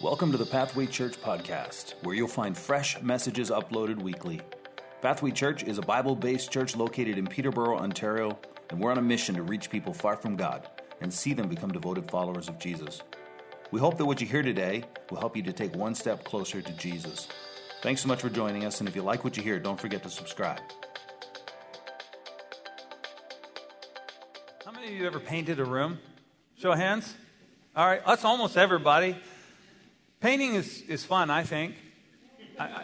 Welcome to the Pathway Church podcast, where you'll find fresh messages uploaded weekly. Pathway Church is a Bible based church located in Peterborough, Ontario, and we're on a mission to reach people far from God and see them become devoted followers of Jesus. We hope that what you hear today will help you to take one step closer to Jesus. Thanks so much for joining us, and if you like what you hear, don't forget to subscribe. How many of you ever painted a room? Show of hands. All right, that's almost everybody. Painting is, is fun, I think. I,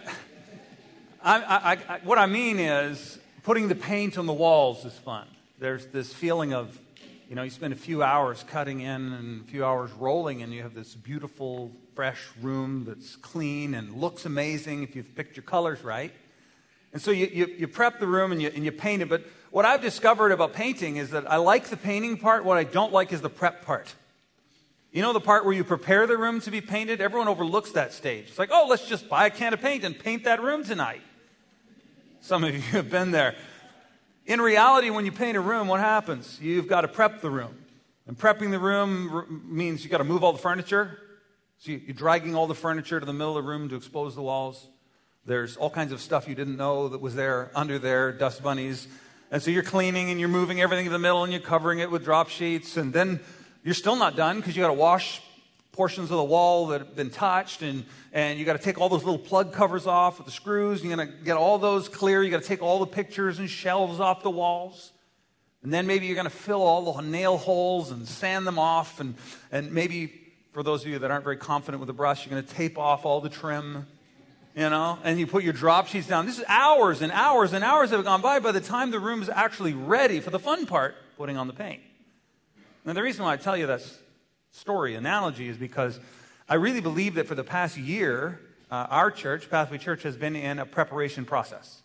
I, I, what I mean is, putting the paint on the walls is fun. There's this feeling of, you know, you spend a few hours cutting in and a few hours rolling, and you have this beautiful, fresh room that's clean and looks amazing if you've picked your colors right. And so you, you, you prep the room and you, and you paint it. But what I've discovered about painting is that I like the painting part. What I don't like is the prep part. You know the part where you prepare the room to be painted? Everyone overlooks that stage. It's like, oh, let's just buy a can of paint and paint that room tonight. Some of you have been there. In reality, when you paint a room, what happens? You've got to prep the room. And prepping the room means you've got to move all the furniture. So you're dragging all the furniture to the middle of the room to expose the walls. There's all kinds of stuff you didn't know that was there under there, dust bunnies. And so you're cleaning and you're moving everything to the middle and you're covering it with drop sheets. And then you're still not done because you got to wash portions of the wall that have been touched and, and you got to take all those little plug covers off with the screws. You're going to get all those clear. You got to take all the pictures and shelves off the walls. And then maybe you're going to fill all the nail holes and sand them off. And, and maybe for those of you that aren't very confident with a brush, you're going to tape off all the trim, you know, and you put your drop sheets down. This is hours and hours and hours have gone by by the time the room is actually ready for the fun part, putting on the paint. Now, the reason why I tell you that story, analogy, is because I really believe that for the past year, uh, our church, Pathway Church, has been in a preparation process.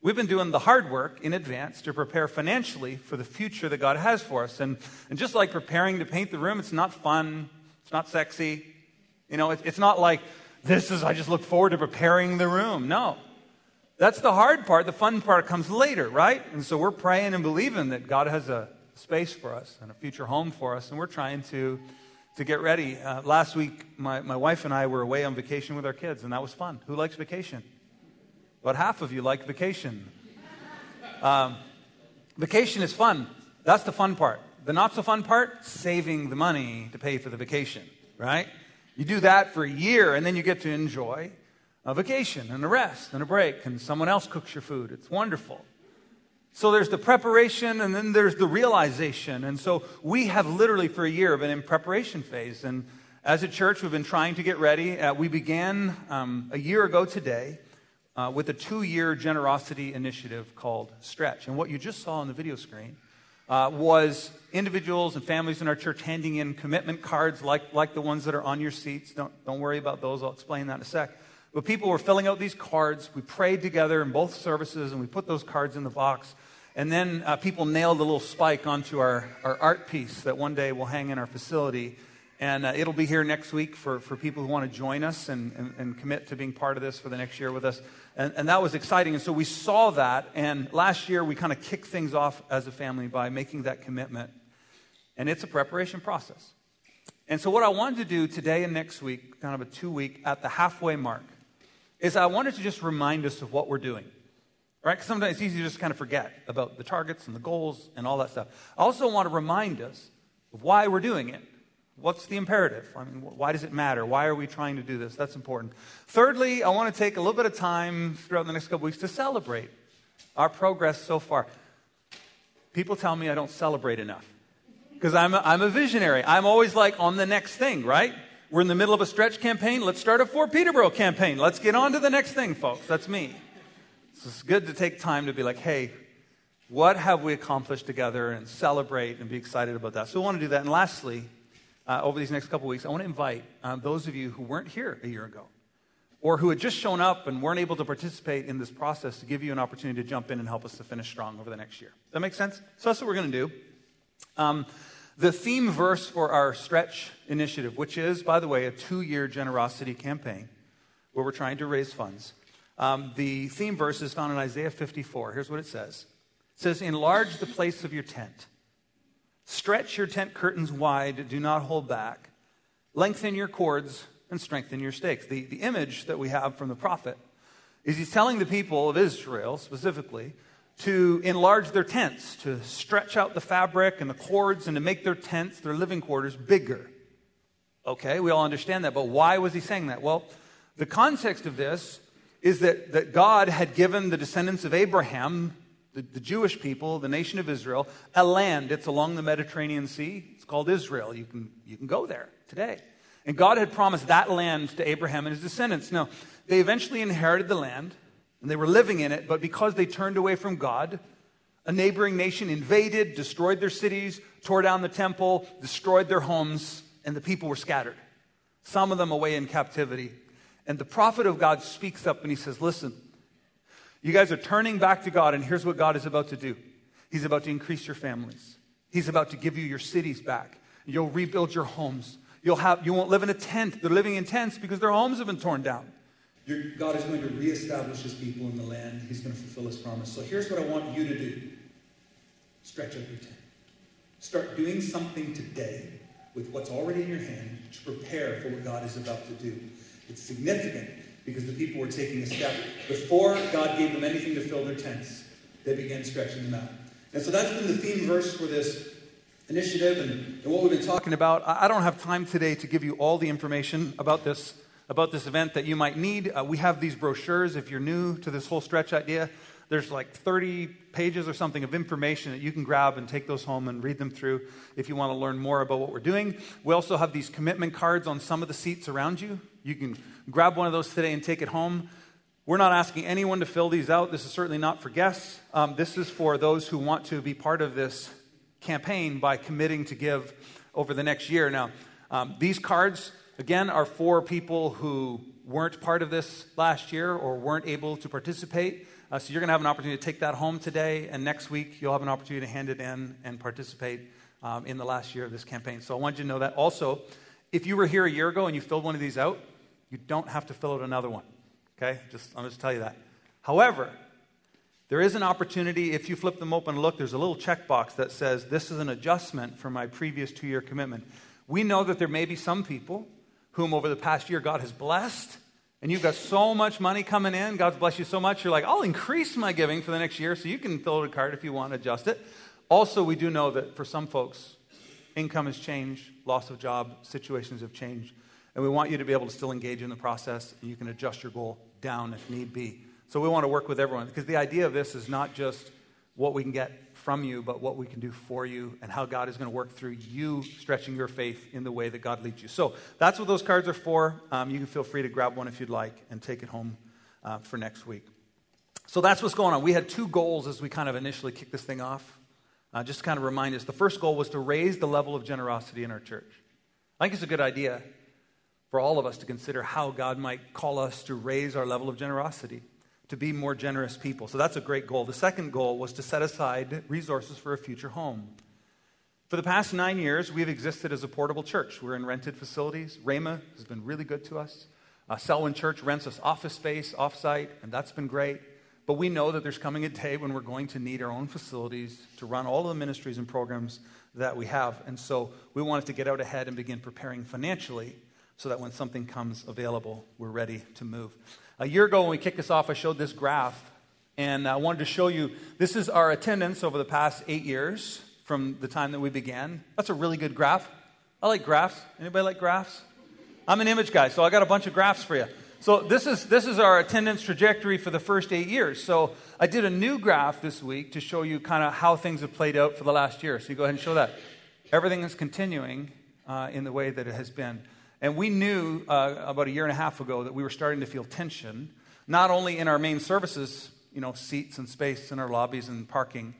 We've been doing the hard work in advance to prepare financially for the future that God has for us. And, and just like preparing to paint the room, it's not fun, it's not sexy. You know, it, it's not like, this is, I just look forward to preparing the room. No. That's the hard part. The fun part comes later, right? And so we're praying and believing that God has a space for us and a future home for us, and we're trying to, to get ready. Uh, last week, my, my wife and I were away on vacation with our kids, and that was fun. Who likes vacation? About half of you like vacation. Um, vacation is fun. That's the fun part. The not so fun part, saving the money to pay for the vacation, right? You do that for a year, and then you get to enjoy a vacation and a rest and a break, and someone else cooks your food. It's wonderful. So there's the preparation and then there's the realization. And so we have literally for a year been in preparation phase. And as a church, we've been trying to get ready. Uh, we began um, a year ago today uh, with a two year generosity initiative called Stretch. And what you just saw on the video screen uh, was individuals and families in our church handing in commitment cards like, like the ones that are on your seats. Don't, don't worry about those, I'll explain that in a sec. But people were filling out these cards. We prayed together in both services and we put those cards in the box. And then uh, people nailed a little spike onto our, our art piece that one day will hang in our facility. And uh, it'll be here next week for, for people who want to join us and, and, and, commit to being part of this for the next year with us. And, and that was exciting. And so we saw that. And last year, we kind of kicked things off as a family by making that commitment. And it's a preparation process. And so, what I wanted to do today and next week, kind of a two week, at the halfway mark, is I wanted to just remind us of what we're doing. Right? Because sometimes it's easy to just kind of forget about the targets and the goals and all that stuff. I also want to remind us of why we're doing it. What's the imperative? I mean, why does it matter? Why are we trying to do this? That's important. Thirdly, I want to take a little bit of time throughout the next couple weeks to celebrate our progress so far. People tell me I don't celebrate enough because I'm I'm a visionary. I'm always like on the next thing, right? We're in the middle of a stretch campaign. Let's start a Fort Peterborough campaign. Let's get on to the next thing, folks. That's me. So it's good to take time to be like, hey, what have we accomplished together and celebrate and be excited about that. So we want to do that. And lastly, uh, over these next couple weeks, I want to invite um, those of you who weren't here a year ago or who had just shown up and weren't able to participate in this process to give you an opportunity to jump in and help us to finish strong over the next year. Does that make sense? So that's what we're going to do. Um, the theme verse for our stretch initiative, which is, by the way, a two year generosity campaign where we're trying to raise funds, um, the theme verse is found in Isaiah 54. Here's what it says It says, Enlarge the place of your tent, stretch your tent curtains wide, do not hold back, lengthen your cords and strengthen your stakes. The, the image that we have from the prophet is he's telling the people of Israel specifically to enlarge their tents, to stretch out the fabric and the cords, and to make their tents, their living quarters, bigger. Okay, we all understand that, but why was he saying that? Well, the context of this is that, that God had given the descendants of Abraham, the, the Jewish people, the nation of Israel, a land. It's along the Mediterranean Sea. It's called Israel. You can, you can go there today. And God had promised that land to Abraham and his descendants. Now, they eventually inherited the land and they were living in it, but because they turned away from God, a neighboring nation invaded, destroyed their cities, tore down the temple, destroyed their homes, and the people were scattered. Some of them away in captivity. And the prophet of God speaks up and he says, Listen, you guys are turning back to God, and here's what God is about to do He's about to increase your families, He's about to give you your cities back. You'll rebuild your homes. You'll have, you won't live in a tent. They're living in tents because their homes have been torn down. God is going to reestablish his people in the land. He's going to fulfill his promise. So here's what I want you to do stretch out your tent. Start doing something today with what's already in your hand to prepare for what God is about to do. It's significant because the people were taking a step. Before God gave them anything to fill their tents, they began stretching them out. And so that's been the theme verse for this initiative and, and what we've been talking about. I don't have time today to give you all the information about this about this event that you might need. Uh, we have these brochures. If you're new to this whole stretch idea, there's like 30 pages or something of information that you can grab and take those home and read them through if you want to learn more about what we're doing. We also have these commitment cards on some of the seats around you. You can grab one of those today and take it home. We're not asking anyone to fill these out. This is certainly not for guests. Um, this is for those who want to be part of this campaign by committing to give over the next year. Now, um, these cards, again, are for people who weren't part of this last year or weren't able to participate. Uh, so you're going to have an opportunity to take that home today, and next week you'll have an opportunity to hand it in and participate um, in the last year of this campaign. So I want you to know that. Also, if you were here a year ago and you filled one of these out, you don't have to fill out another one. Okay? Just I'll just tell you that. However, there is an opportunity, if you flip them open and look, there's a little checkbox that says, This is an adjustment for my previous two year commitment. We know that there may be some people whom over the past year God has blessed, and you've got so much money coming in, God's blessed you so much, you're like, I'll increase my giving for the next year, so you can fill out a card if you want to adjust it. Also, we do know that for some folks, income has changed, loss of job, situations have changed, and we want you to be able to still engage in the process, and you can adjust your goal down if need be. So we want to work with everyone because the idea of this is not just what we can get from you, but what we can do for you and how God is going to work through you stretching your faith in the way that God leads you. So that's what those cards are for. Um, you can feel free to grab one if you'd like and take it home uh, for next week. So that's what's going on. We had two goals as we kind of initially kicked this thing off. Uh, just to kind of remind us the first goal was to raise the level of generosity in our church. I think it's a good idea for all of us to consider how God might call us to raise our level of generosity to be more generous people. So that's a great goal. The second goal was to set aside resources for a future home. For the past nine years, we've existed as a portable church. We're in rented facilities. Rhema has been really good to us. Uh, Selwyn Church rents us office space offsite, and that's been great. But we know that there's coming a day when we're going to need our own facilities to run all of the ministries and programs that we have. And so we wanted to get out ahead and begin preparing financially so that when something comes available, we're ready to move. A year ago, when we kicked this off, I showed this graph, and I wanted to show you this is our attendance over the past eight years from the time that we began. That's a really good graph. I like graphs. Anybody like graphs? I'm an image guy, so I got a bunch of graphs for you. So this is this is our attendance trajectory for the first eight years. So I did a new graph this week to show you kind of how things have played out for the last year. So you go ahead and show that. Everything is continuing uh, in the way that it has been. And we knew uh, about a year and a half ago that we were starting to feel tension, not only in our main services, you know, seats and space in our lobbies and parking,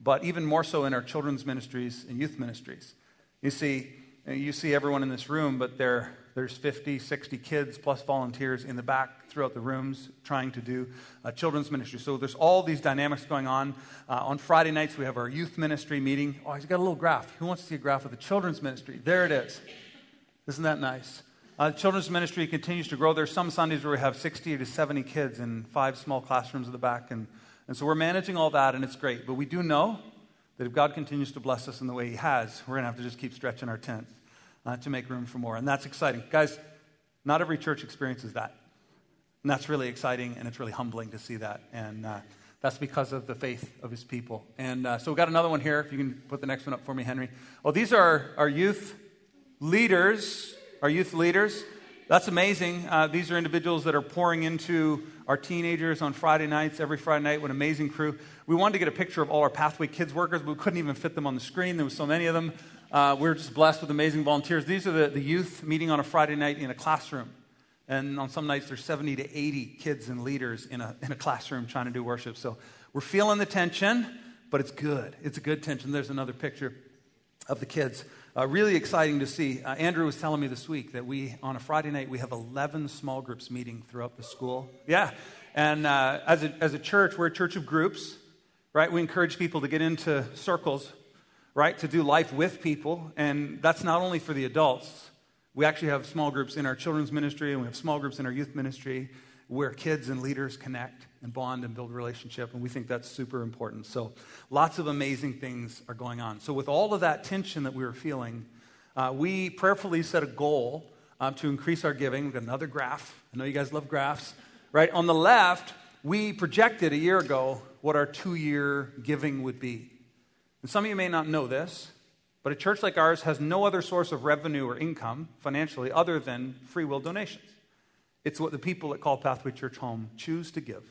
but even more so in our children's ministries and youth ministries. You see, you see everyone in this room, but there, there's 50, 60 kids plus volunteers in the back throughout the rooms trying to do uh, children's ministry. So there's all these dynamics going on. Uh, on Friday nights, we have our youth ministry meeting. Oh, he's got a little graph. Who wants to see a graph of the children's ministry? There it is. Isn't that nice? Uh, children's ministry continues to grow. There's some Sundays where we have 60 to 70 kids in five small classrooms in the back. And, and so we're managing all that, and it's great. But we do know that if God continues to bless us in the way He has, we're going to have to just keep stretching our tent uh, to make room for more. And that's exciting. Guys, Not every church experiences that. And that's really exciting and it's really humbling to see that. And uh, that's because of the faith of his people. And uh, so we've got another one here. If you can put the next one up for me, Henry. Oh, these are our youth leaders. Our youth leaders. That's amazing. Uh, these are individuals that are pouring into our teenagers on Friday nights, every Friday night. What an amazing crew. We wanted to get a picture of all our Pathway Kids workers, but we couldn't even fit them on the screen. There were so many of them. Uh, we are just blessed with amazing volunteers. These are the, the youth meeting on a Friday night in a classroom. And on some nights, there's 70 to 80 kids and leaders in a, in a classroom trying to do worship. So we're feeling the tension, but it's good. It's a good tension. There's another picture of the kids. Uh, really exciting to see. Uh, Andrew was telling me this week that we, on a Friday night, we have 11 small groups meeting throughout the school. Yeah. And uh, as, a, as a church, we're a church of groups, right? We encourage people to get into circles, right? To do life with people. And that's not only for the adults. We actually have small groups in our children's ministry, and we have small groups in our youth ministry where kids and leaders connect and bond and build relationship and we think that's super important. So lots of amazing things are going on. So with all of that tension that we were feeling uh, we prayerfully set a goal um, to increase our giving. We've got another graph. I know you guys love graphs right? On the left we projected a year ago what our two-year giving would be. And some of you may not know this but a church like ours has no other source of revenue or income financially other than free will donations. It's what the people at Call Pathway Church Home choose to give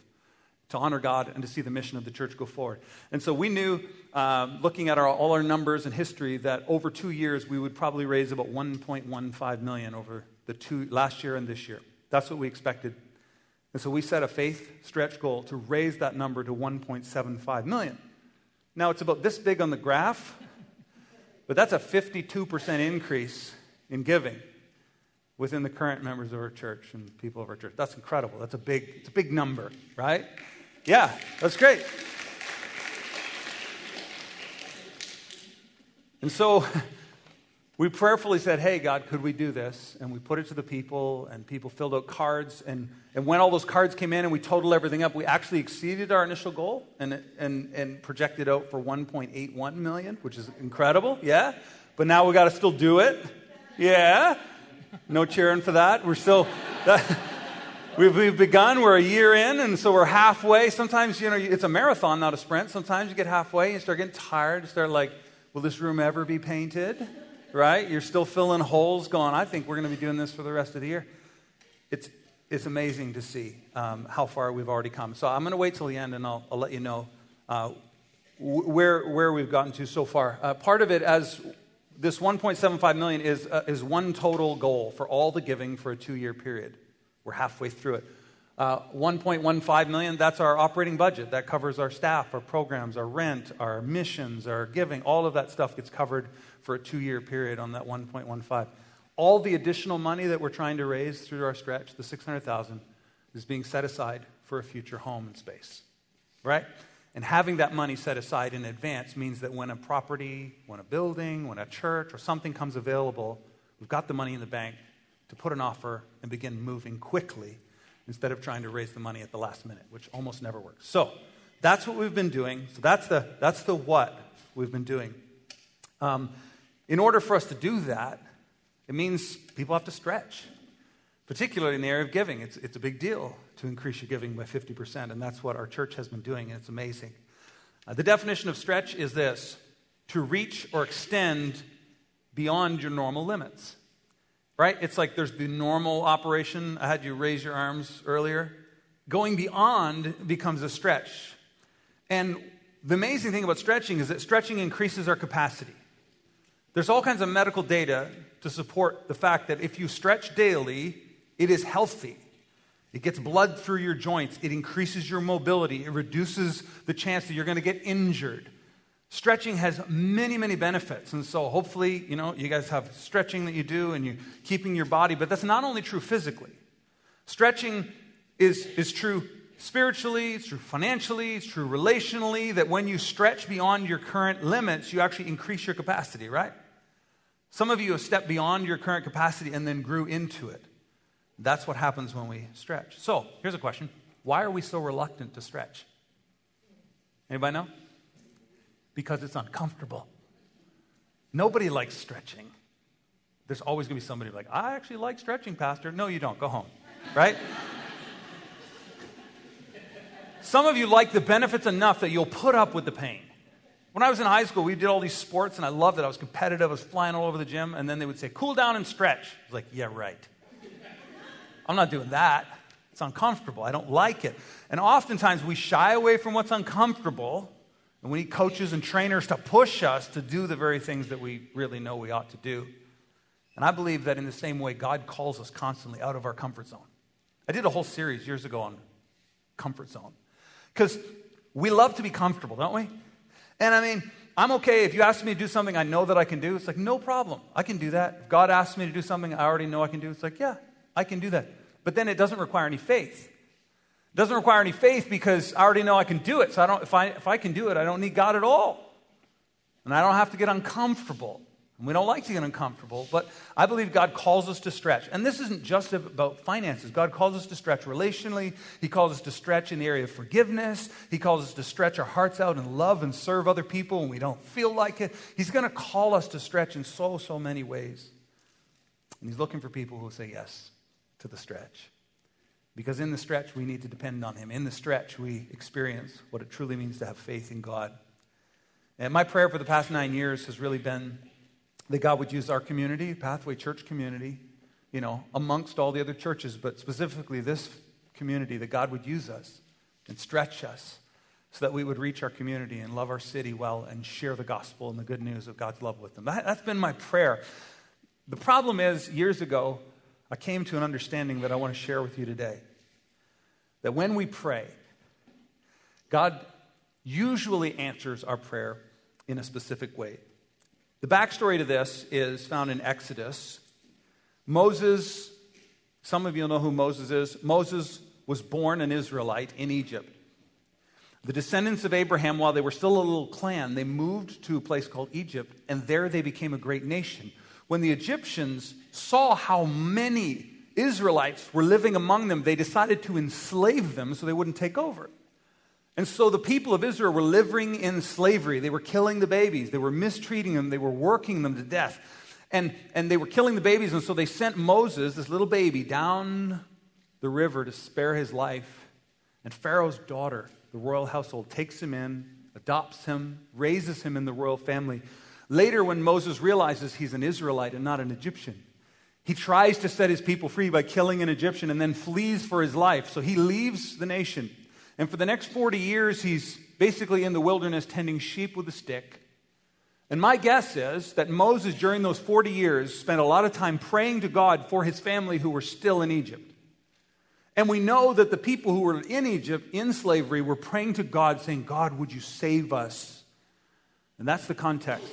to honor God and to see the mission of the church go forward. And so we knew, um, looking at our, all our numbers and history, that over two years we would probably raise about 1.15 million over the two last year and this year. That's what we expected. And so we set a faith stretch goal to raise that number to 1.75 million. Now it's about this big on the graph, but that's a 52% increase in giving within the current members of our church and people of our church. That's incredible. That's a big, it's a big number, right? Yeah, that's great. And so we prayerfully said, Hey, God, could we do this? And we put it to the people, and people filled out cards. And, and when all those cards came in and we totaled everything up, we actually exceeded our initial goal and, and, and projected out for 1.81 million, which is incredible. Yeah. But now we got to still do it. Yeah. No cheering for that. We're still. That, we've, we've begun. We're a year in, and so we're halfway. Sometimes, you know, it's a marathon, not a sprint. Sometimes you get halfway and you start getting tired. You start like, will this room ever be painted? Right? You're still filling holes going, I think we're going to be doing this for the rest of the year. It's, it's amazing to see um, how far we've already come. So I'm going to wait till the end and I'll, I'll let you know uh, where, where we've gotten to so far. Uh, part of it, as this 1.75 million is, uh, is one total goal for all the giving for a two year period. We're halfway through it. Uh, 1.15 million, that's our operating budget. That covers our staff, our programs, our rent, our missions, our giving. All of that stuff gets covered for a two year period on that 1.15. All the additional money that we're trying to raise through our stretch, the 600,000, is being set aside for a future home and space. Right? And having that money set aside in advance means that when a property, when a building, when a church or something comes available, we've got the money in the bank to put an offer and begin moving quickly instead of trying to raise the money at the last minute, which almost never works. So that's what we've been doing. So that's the, that's the what we've been doing. Um, in order for us to do that, it means people have to stretch particularly in the area of giving. It's, it's a big deal to increase your giving by 50%, and that's what our church has been doing, and it's amazing. Uh, the definition of stretch is this to reach or extend beyond your normal limits. Right? It's like there's the normal operation. I had you raise your arms earlier. Going beyond becomes a stretch. And the amazing thing about stretching is that stretching increases our capacity. There's all kinds of medical data to support the fact that if you stretch daily, it is healthy. It gets blood through your joints. It increases your mobility. It reduces the chance that you're going to get injured. Stretching has many, many benefits. And so hopefully, you know, you guys have stretching that you do and you're keeping your body, but that's not only true physically. Stretching is, is true spiritually, it's true financially, it's true relationally, that when you stretch beyond your current limits, you actually increase your capacity, right? Some of you have stepped beyond your current capacity and then grew into it. That's what happens when we stretch. So, here's a question Why are we so reluctant to stretch? Anybody know? Because it's uncomfortable. Nobody likes stretching. there's always going to be somebody like, I actually like stretching, Pastor. No, you don't. Go home. Right? Some of you like the benefits enough that you'll put up with the pain. When I was in high school, we did all these sports, and I loved it. I was competitive. I was flying all over the gym, and then they would say, cool down and stretch. I was like, yeah, right. I'm not doing that. It's uncomfortable. I don't like it. And oftentimes we shy away from what's uncomfortable, and we need coaches and trainers to push us to do the very things that we really know we ought to do. And I believe that in the same way, God calls us constantly out of our comfort zone. I did a whole series years ago on comfort zone. Because we love to be comfortable, don't we? And I mean, I'm okay if you ask me to do something I know that I can do. It's like, no problem. I can do that. If God asks me to do something I already know I can do, it's like, yeah, I can do that. But then it doesn't require any faith. Doesn't require any faith because I already know I can do it. So I don't, if, I, if I can do it, I don't need God at all. And I don't have to get uncomfortable. And we don't like to get uncomfortable, but I believe God calls us to stretch. And this isn't just about finances. God calls us to stretch relationally. He calls us to stretch in the area of forgiveness. He calls us to stretch our hearts out and love and serve other people when we don't feel like it. He's going to call us to stretch in so, so many ways. And He's looking for people who will say yes to the stretch. Because in the stretch, we need to depend on Him. In the stretch, we experience what it truly means to have faith in God. And my prayer for the past nine years has really been that God would use our community, Pathway Church community, you know, amongst all the other churches, but specifically this community, that God would use us and stretch us so that we would reach our community and love our city well and share the gospel and the good news of God's love with them. That, has been my prayer. The problem is, years ago, I came to an understanding that I want to share with you today. That when we pray, God usually answers our prayer in a specific way. The backstory to this is found in Exodus. Moses, some of you know who Moses is. Moses was born an Israelite in Egypt. The descendants of Abraham, while they were still a little clan, they moved to a place called Egypt, and there they became a great nation. When the Egyptians saw how many Israelites were living among them, they decided to enslave them so they wouldn't take over. And so the people of Israel were living in slavery. They were killing the babies, they were mistreating them, they were working them to death. And, and they were killing the babies, and so they sent Moses, this little baby, down the river to spare his life. And Pharaoh's daughter, the royal household, takes him in, adopts him, raises him in the royal family. Later, when Moses realizes he's an Israelite and not an Egyptian, he tries to set his people free by killing an Egyptian and then flees for his life. So he leaves the nation and for the next 40 years, he's basically in the wilderness tending sheep with a stick. And my guess is that Moses, during those 40 years, spent a lot of time praying to God for his family who were still in Egypt. And we know that the people who were in Egypt, in slavery, were praying to God, saying, God, would you save us? And that's the context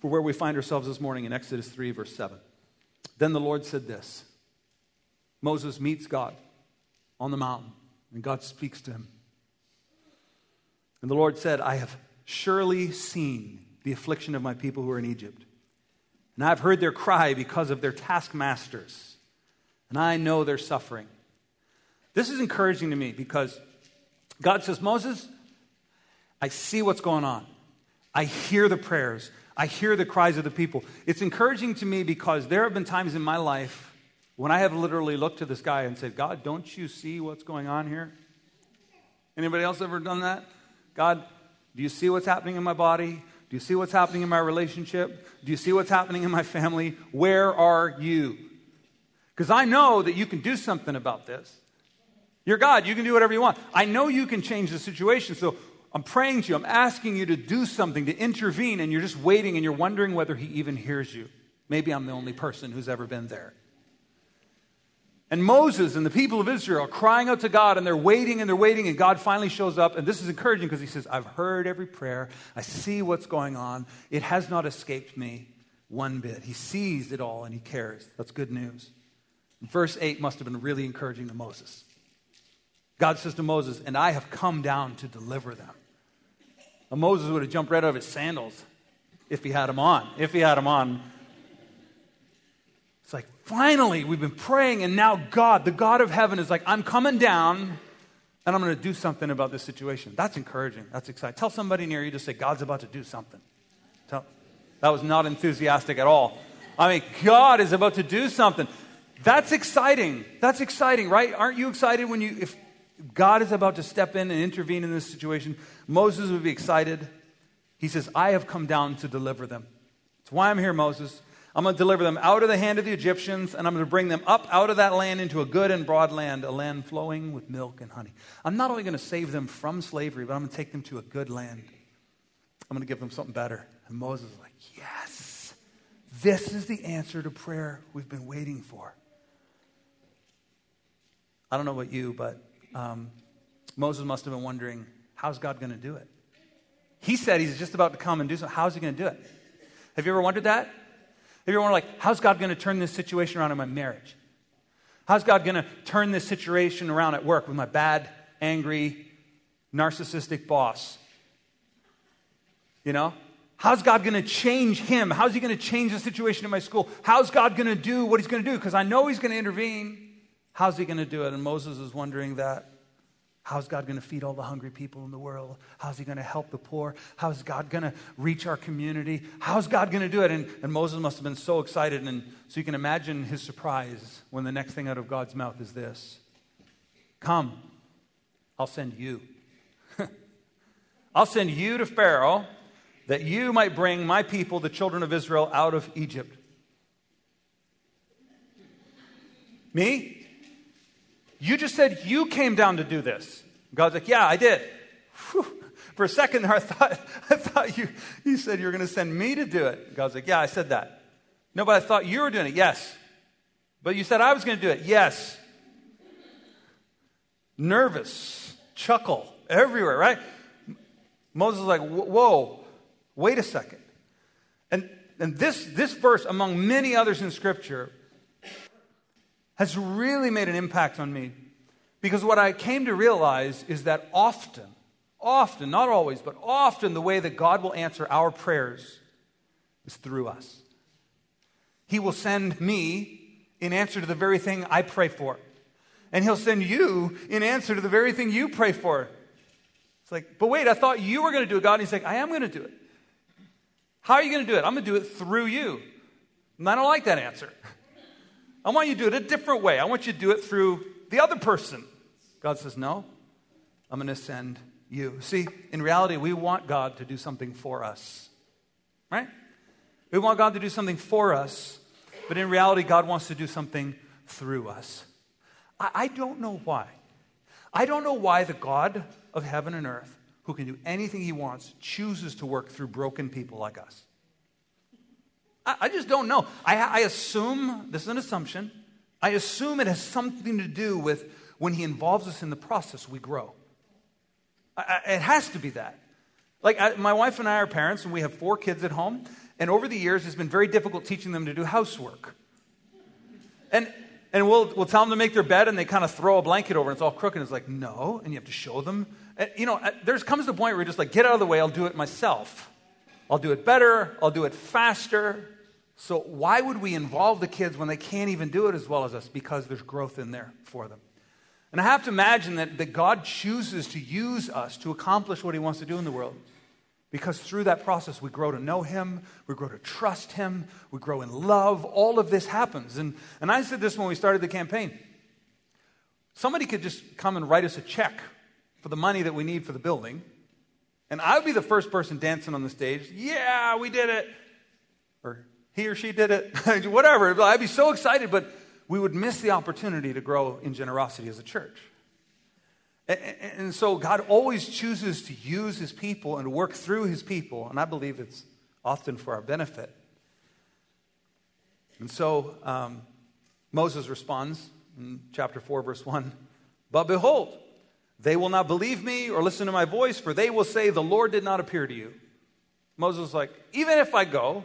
for where we find ourselves this morning in Exodus 3, verse 7. Then the Lord said this Moses meets God on the mountain. And God speaks to him. And the Lord said, I have surely seen the affliction of my people who are in Egypt. And I've heard their cry because of their taskmasters. And I know their suffering. This is encouraging to me because God says, Moses, I see what's going on. I hear the prayers. I hear the cries of the people. It's encouraging to me because there have been times in my life when I have literally looked to the sky and said, God, don't you see what's going on here? Anybody else ever done that? God, do you see what's happening in my body? Do you see what's happening in my relationship? Do you see what's happening in my family? Where are you? Because I know that you can do something about this. You're God, you can do whatever you want. I know you can change the situation. So I'm praying to you, I'm asking you to do something, to intervene, and you're just waiting and you're wondering whether He even hears you. Maybe I'm the only person who's ever been there. And Moses and the people of Israel are crying out to God and they're waiting and they're waiting, and God finally shows up. And this is encouraging because he says, I've heard every prayer. I see what's going on. It has not escaped me one bit. He sees it all and he cares. That's good news. Verse 8 must have been really encouraging to Moses. God says to Moses, And I have come down to deliver them. Moses would have jumped right out of his sandals if he had them on. If he had them on. It's like, finally, we've been praying, and now God, the God of heaven, is like, I'm coming down, and I'm going to do something about this situation. That's encouraging. That's exciting. Tell somebody near you to say, God's about to do something. Tell, that was not enthusiastic at all. I mean, God is about to do something. That's exciting. That's exciting, right? Aren't you excited when you, if God is about to step in and intervene in this situation? Moses would be excited. He says, I have come down to deliver them. That's why I'm here, Moses. I'm going to deliver them out of the hand of the Egyptians, and I'm going to bring them up out of that land into a good and broad land, a land flowing with milk and honey. I'm not only going to save them from slavery, but I'm going to take them to a good land. I'm going to give them something better. And Moses is like, Yes, this is the answer to prayer we've been waiting for. I don't know about you, but um, Moses must have been wondering, how's God going to do it? He said he's just about to come and do something. How's he going to do it? Have you ever wondered that? Have you ever wondered, like, how's God going to turn this situation around in my marriage? How's God going to turn this situation around at work with my bad, angry, narcissistic boss? You know? How's God going to change him? How's he going to change the situation in my school? How's God going to do what he's going to do? Because I know he's going to intervene. How's he going to do it? And Moses is wondering that. How's God going to feed all the hungry people in the world? How's he going to help the poor? How's God going to reach our community? How's God going to do it? And, and Moses must have been so excited. And so you can imagine his surprise when the next thing out of God's mouth is this Come, I'll send you. I'll send you to Pharaoh that you might bring my people, the children of Israel, out of Egypt. Me? You just said you came down to do this. God's like, Yeah, I did. Whew. For a second there, I thought, I thought you, you said you were going to send me to do it. God's like, Yeah, I said that. No, but I thought you were doing it. Yes. But you said I was going to do it. Yes. Nervous, chuckle everywhere, right? Moses is like, Whoa, wait a second. And, and this, this verse, among many others in Scripture, has really made an impact on me because what I came to realize is that often, often, not always, but often, the way that God will answer our prayers is through us. He will send me in answer to the very thing I pray for. And He'll send you in answer to the very thing you pray for. It's like, but wait, I thought you were going to do it, God. And He's like, I am going to do it. How are you going to do it? I'm going to do it through you. And I don't like that answer. I want you to do it a different way. I want you to do it through the other person. God says, No, I'm going to send you. See, in reality, we want God to do something for us, right? We want God to do something for us, but in reality, God wants to do something through us. I, I don't know why. I don't know why the God of heaven and earth, who can do anything he wants, chooses to work through broken people like us. I, I just don't know. I, I assume, this is an assumption, I assume it has something to do with when he involves us in the process, we grow. I, it has to be that. Like, I, my wife and I are parents, and we have four kids at home, and over the years, it's been very difficult teaching them to do housework. And, and we'll, we'll tell them to make their bed, and they kind of throw a blanket over, and it's all crooked. And it's like, no, and you have to show them. And, you know, there comes a point where you're just like, get out of the way, I'll do it myself. I'll do it better, I'll do it faster. So, why would we involve the kids when they can't even do it as well as us? Because there's growth in there for them. And I have to imagine that, that God chooses to use us to accomplish what He wants to do in the world. Because through that process, we grow to know Him, we grow to trust Him, we grow in love. All of this happens. And, and I said this when we started the campaign somebody could just come and write us a check for the money that we need for the building. And I would be the first person dancing on the stage. Yeah, we did it. Or he or she did it. Whatever. I'd be so excited, but we would miss the opportunity to grow in generosity as a church. And so God always chooses to use his people and work through his people, and I believe it's often for our benefit. And so um, Moses responds in chapter 4, verse 1 But behold, they will not believe me or listen to my voice, for they will say, The Lord did not appear to you. Moses is like, Even if I go,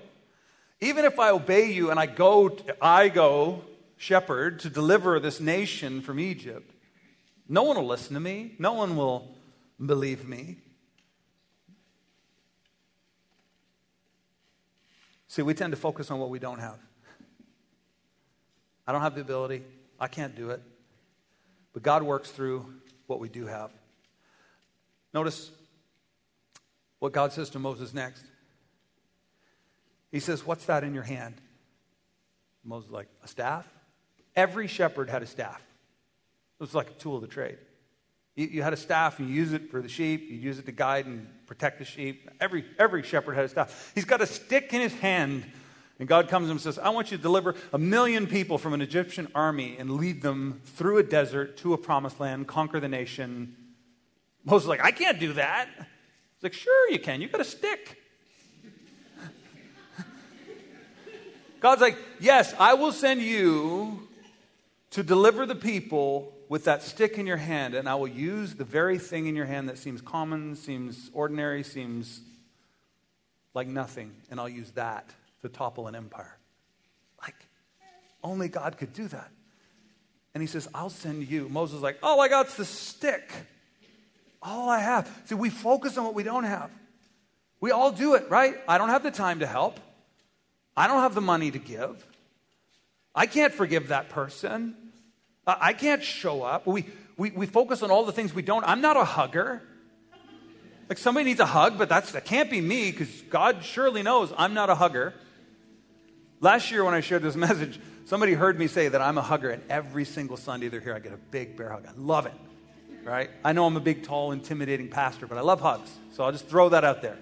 even if I obey you and I go, I go shepherd to deliver this nation from Egypt, no one will listen to me. No one will believe me. See, we tend to focus on what we don't have. I don't have the ability. I can't do it. But God works through what we do have. Notice what God says to Moses next. He says, What's that in your hand? Moses like, a staff? Every shepherd had a staff. It was like a tool of the trade. You, you had a staff, you use it for the sheep, you use it to guide and protect the sheep. Every, every shepherd had a staff. He's got a stick in his hand, and God comes and says, I want you to deliver a million people from an Egyptian army and lead them through a desert to a promised land, conquer the nation. Moses is like, I can't do that. He's like, sure you can. You've got a stick. God's like, yes, I will send you to deliver the people with that stick in your hand, and I will use the very thing in your hand that seems common, seems ordinary, seems like nothing, and I'll use that to topple an empire. Like, only God could do that. And he says, I'll send you. Moses is like, all I got's the stick. All I have. See, we focus on what we don't have. We all do it, right? I don't have the time to help. I don't have the money to give. I can't forgive that person. I can't show up. We, we, we focus on all the things we don't. I'm not a hugger. Like somebody needs a hug, but that's, that can't be me because God surely knows I'm not a hugger. Last year when I shared this message, somebody heard me say that I'm a hugger, and every single Sunday they're here, I get a big bear hug. I love it, right? I know I'm a big, tall, intimidating pastor, but I love hugs. So I'll just throw that out there.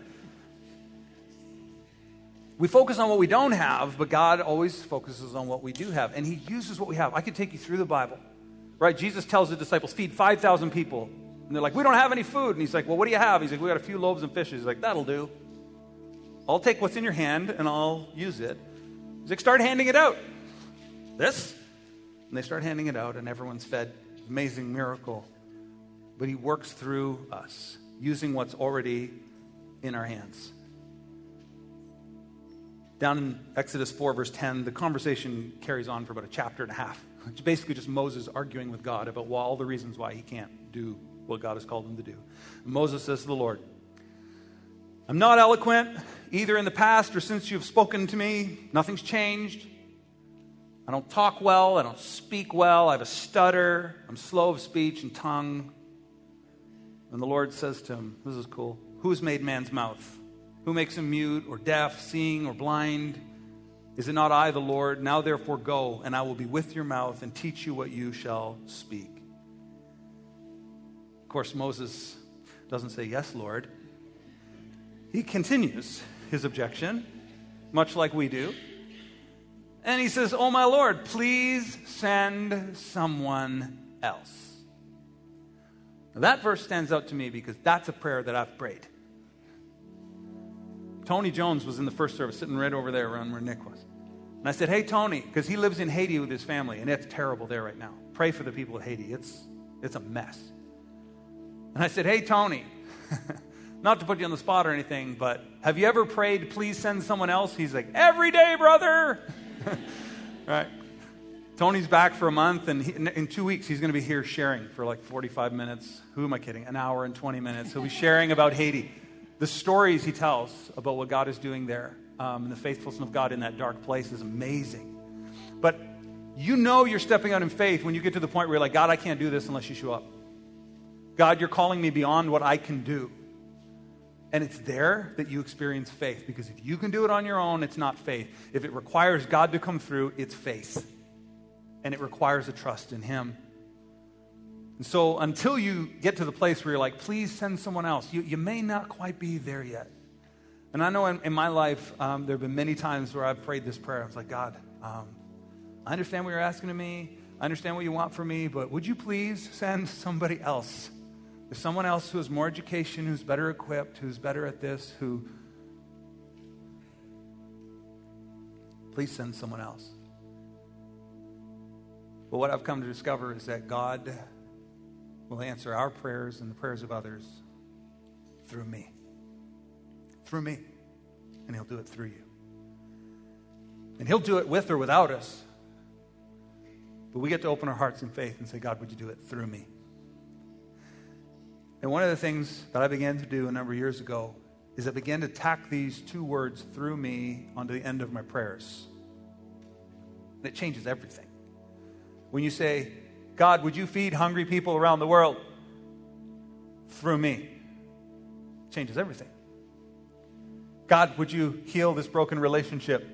We focus on what we don't have, but God always focuses on what we do have. And He uses what we have. I could take you through the Bible. Right? Jesus tells the disciples, feed 5,000 people. And they're like, we don't have any food. And He's like, well, what do you have? He's like, we got a few loaves and fishes. He's like, that'll do. I'll take what's in your hand and I'll use it. He's like, start handing it out. This? And they start handing it out, and everyone's fed. Amazing miracle. But He works through us using what's already in our hands. Down in Exodus 4, verse 10, the conversation carries on for about a chapter and a half. It's basically just Moses arguing with God about all the reasons why he can't do what God has called him to do. Moses says to the Lord, I'm not eloquent, either in the past or since you've spoken to me. Nothing's changed. I don't talk well. I don't speak well. I have a stutter. I'm slow of speech and tongue. And the Lord says to him, This is cool. Who's made man's mouth? Who makes him mute or deaf, seeing or blind? Is it not I, the Lord? Now therefore go, and I will be with your mouth and teach you what you shall speak. Of course, Moses doesn't say, Yes, Lord. He continues his objection, much like we do. And he says, Oh, my Lord, please send someone else. Now, that verse stands out to me because that's a prayer that I've prayed. Tony Jones was in the first service, sitting right over there around where Nick was. And I said, Hey, Tony, because he lives in Haiti with his family, and it's terrible there right now. Pray for the people of Haiti. It's, it's a mess. And I said, Hey, Tony, not to put you on the spot or anything, but have you ever prayed, please send someone else? He's like, Every day, brother. right? Tony's back for a month, and he, in two weeks, he's going to be here sharing for like 45 minutes. Who am I kidding? An hour and 20 minutes. He'll be sharing about Haiti the stories he tells about what God is doing there um, and the faithfulness of God in that dark place is amazing. But you know you're stepping out in faith when you get to the point where you're like, God, I can't do this unless you show up. God, you're calling me beyond what I can do. And it's there that you experience faith because if you can do it on your own, it's not faith. If it requires God to come through, it's faith. And it requires a trust in Him. And so until you get to the place where you're like, please send someone else, you, you may not quite be there yet. And I know in, in my life, um, there have been many times where I've prayed this prayer. I was like, God, um, I understand what you're asking of me. I understand what you want from me, but would you please send somebody else? There's someone else who has more education, who's better equipped, who's better at this, who. Please send someone else. But what I've come to discover is that God will answer our prayers and the prayers of others through me. Through me. And He'll do it through you. And He'll do it with or without us. But we get to open our hearts in faith and say, God, would you do it through me? And one of the things that I began to do a number of years ago is I began to tack these two words through me onto the end of my prayers. And it changes everything. When you say, God, would you feed hungry people around the world through me? Changes everything. God, would you heal this broken relationship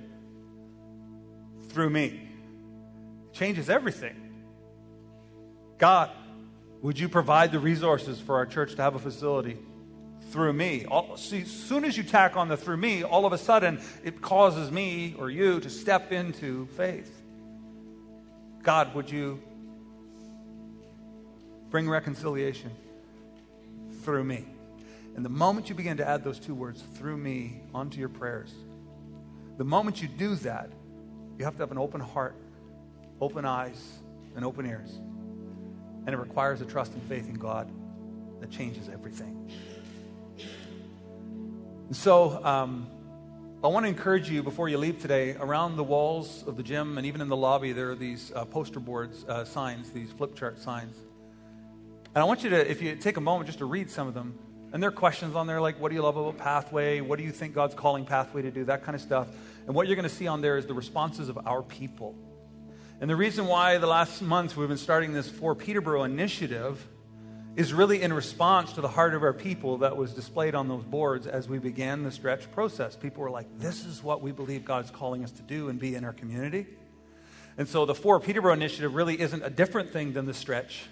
through me. It changes everything. God, would you provide the resources for our church to have a facility through me? All, see, as soon as you tack on the through me, all of a sudden it causes me or you to step into faith. God, would you bring reconciliation through me? And the moment you begin to add those two words, through me, onto your prayers, the moment you do that, you have to have an open heart, open eyes, and open ears. And it requires a trust and faith in God that changes everything. And so, um, I want to encourage you before you leave today, around the walls of the gym and even in the lobby, there are these uh, poster boards, uh, signs, these flip chart signs. And I want you to, if you take a moment just to read some of them, and there are questions on there like, what do you love about Pathway? What do you think God's calling Pathway to do? That kind of stuff. And what you're going to see on there is the responses of our people. And the reason why the last month we've been starting this For Peterborough initiative is really in response to the heart of our people that was displayed on those boards as we began the stretch process. People were like, this is what we believe God's calling us to do and be in our community. And so the For Peterborough initiative really isn't a different thing than the stretch.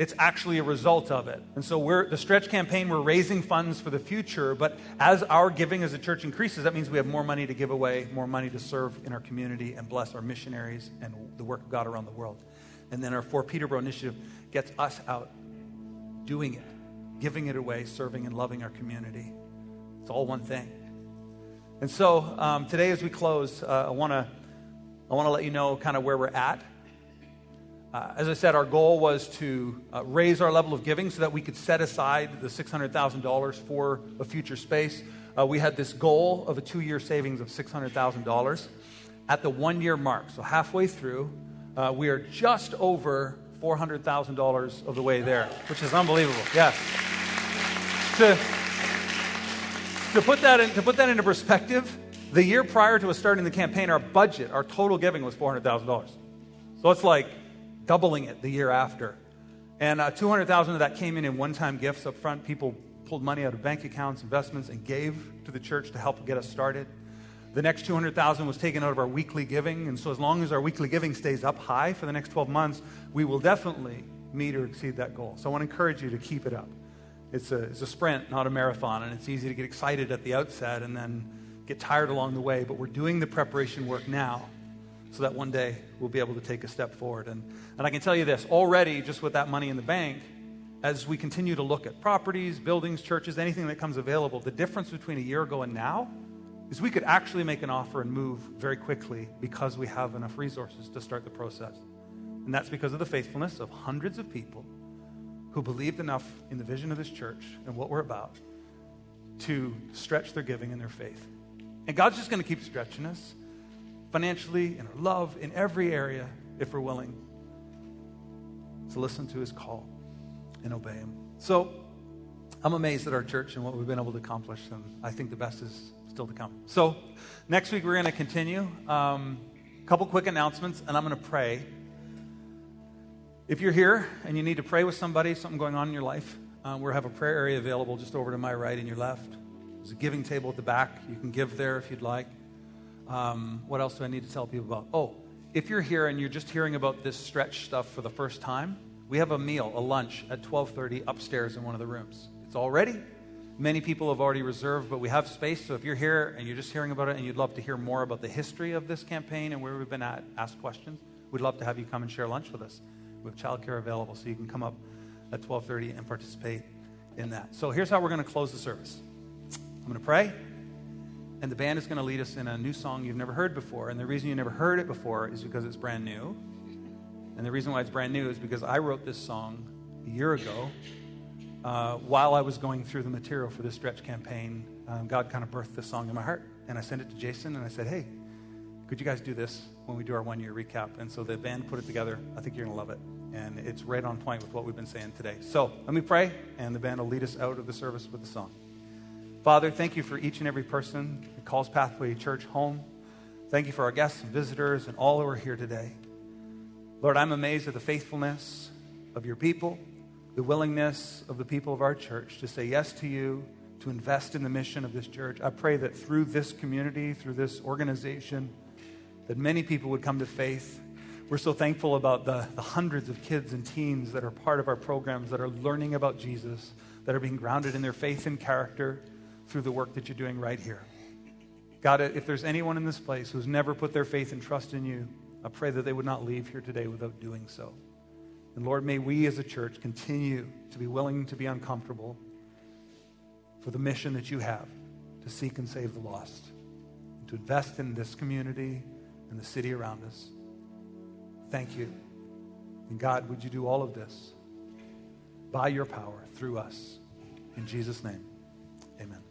It's actually a result of it. And so we're the stretch campaign, we're raising funds for the future, but as our giving as a church increases, that means we have more money to give away, more money to serve in our community and bless our missionaries and the work of God around the world. And then our For Peterborough initiative gets us out doing it, giving it away, serving and loving our community. It's all one thing. And so um, today, as we close, uh, I want to I want to let you know kind of where we're at. Uh, as I said, our goal was to uh, raise our level of giving so that we could set aside the $600,000 for a future space. Uh, we had this goal of a two year savings of $600,000. At the one year mark, so halfway through, uh, we are just over $400,000 of the way there, which is unbelievable. Yes. To, to, put that in, to put that into perspective, the year prior to us starting the campaign, our budget, our total giving was $400,000. So it's like doubling it the year after. And uh, 200,000 of that came in in one-time gifts up front. People pulled money out of bank accounts, investments, and gave to the church to help get us started. The next 200,000 was taken out of our weekly giving, and so as long as our weekly giving stays up high for the next 12 months, we will definitely meet or exceed that goal. So I want to encourage you to keep it up. It's a, it's a sprint, not a marathon, and it's easy to get excited at the outset and then get tired along the way, but we're doing the preparation work now so that one day we'll be able to take a step forward. And, and I can tell you this already, just with that money in the bank, as we continue to look at properties, buildings, churches, anything that comes available, the difference between a year ago and now is we could actually make an offer and move very quickly because we have enough resources to start the process. And that's because of the faithfulness of hundreds of people who believed enough in the vision of this church and what we're about to stretch their giving and their faith. And God's just going to keep stretching us financially, in our love, in every area, if we're willing to listen to his call and obey him. So I'm amazed at our church and what we've been able to accomplish, and I think the best is still to come. So next week we're going to continue. A um, couple quick announcements, and I'm going to pray. If you're here and you need to pray with somebody, something going on in your life, uh, we have a prayer area available just over to my right and your left. There's a giving table at the back. You can give there if you'd like. Um, what else do I need to tell people about? Oh, if you're here and you're just hearing about this stretch stuff for the first time, we have a meal, a lunch at 12:30 upstairs in one of the rooms. It's all ready. Many people have already reserved, but we have space. So if you're here and you're just hearing about it and you'd love to hear more about the history of this campaign and where we've been at, ask questions, we'd love to have you come and share lunch with us. We have childcare available, so you can come up at 12:30 and participate in that. So here's how we're going to close the service. I'm going to pray. And the band is going to lead us in a new song you've never heard before. And the reason you never heard it before is because it's brand new. And the reason why it's brand new is because I wrote this song a year ago uh, while I was going through the material for this stretch campaign. Um, God kind of birthed this song in my heart. And I sent it to Jason and I said, hey, could you guys do this when we do our one year recap? And so the band put it together. I think you're going to love it. And it's right on point with what we've been saying today. So let me pray, and the band will lead us out of the service with the song. Father, thank you for each and every person who calls Pathway Church home. Thank you for our guests and visitors and all who are here today. Lord, I'm amazed at the faithfulness of your people, the willingness of the people of our church to say yes to you, to invest in the mission of this church. I pray that through this community, through this organization, that many people would come to faith. We're so thankful about the, the hundreds of kids and teens that are part of our programs that are learning about Jesus, that are being grounded in their faith and character through the work that you're doing right here. God, if there's anyone in this place who's never put their faith and trust in you, I pray that they would not leave here today without doing so. And Lord, may we as a church continue to be willing to be uncomfortable for the mission that you have to seek and save the lost, to invest in this community and the city around us. Thank you. And God, would you do all of this by your power through us? In Jesus' name, amen.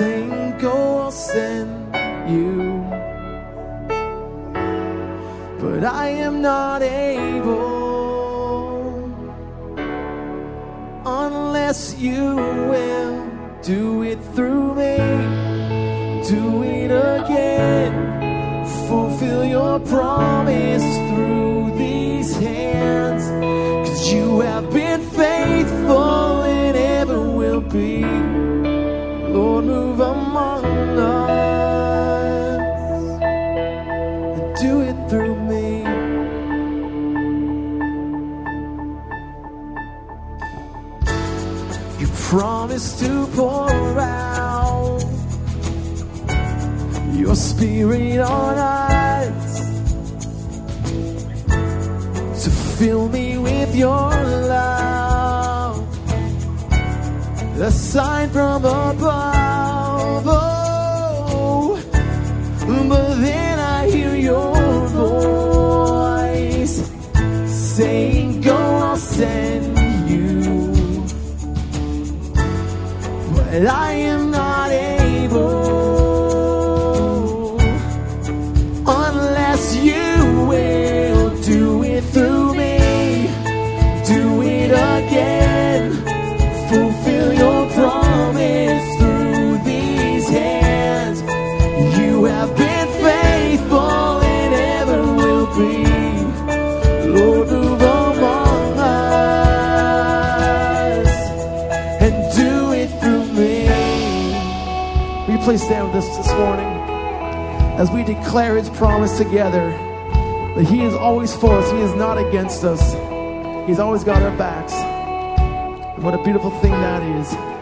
Saying, oh, I'll send you but I am not able unless you will do it through me. Do it again. Fulfill your promise promised to pour out your spirit on us to fill me with your love, a sign from above. But please stand with us this morning as we declare His promise together that He is always for us, He is not against us. He's always got our backs. And what a beautiful thing that is.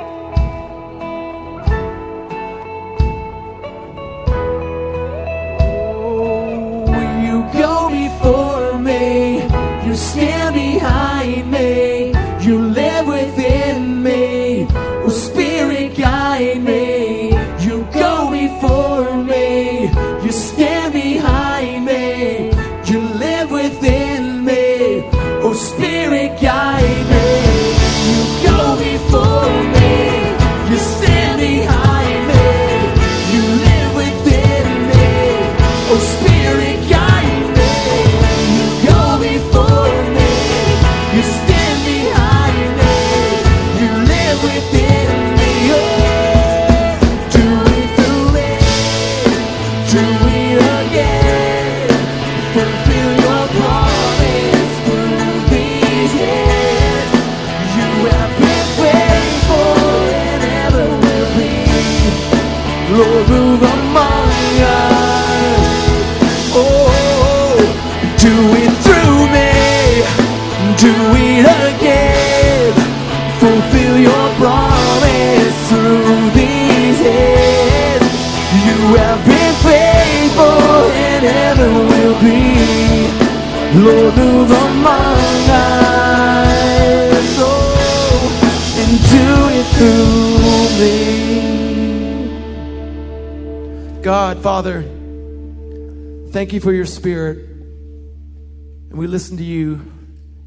Thank you for your spirit. And we listen to you,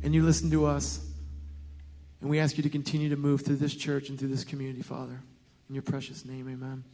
and you listen to us. And we ask you to continue to move through this church and through this community, Father. In your precious name, amen.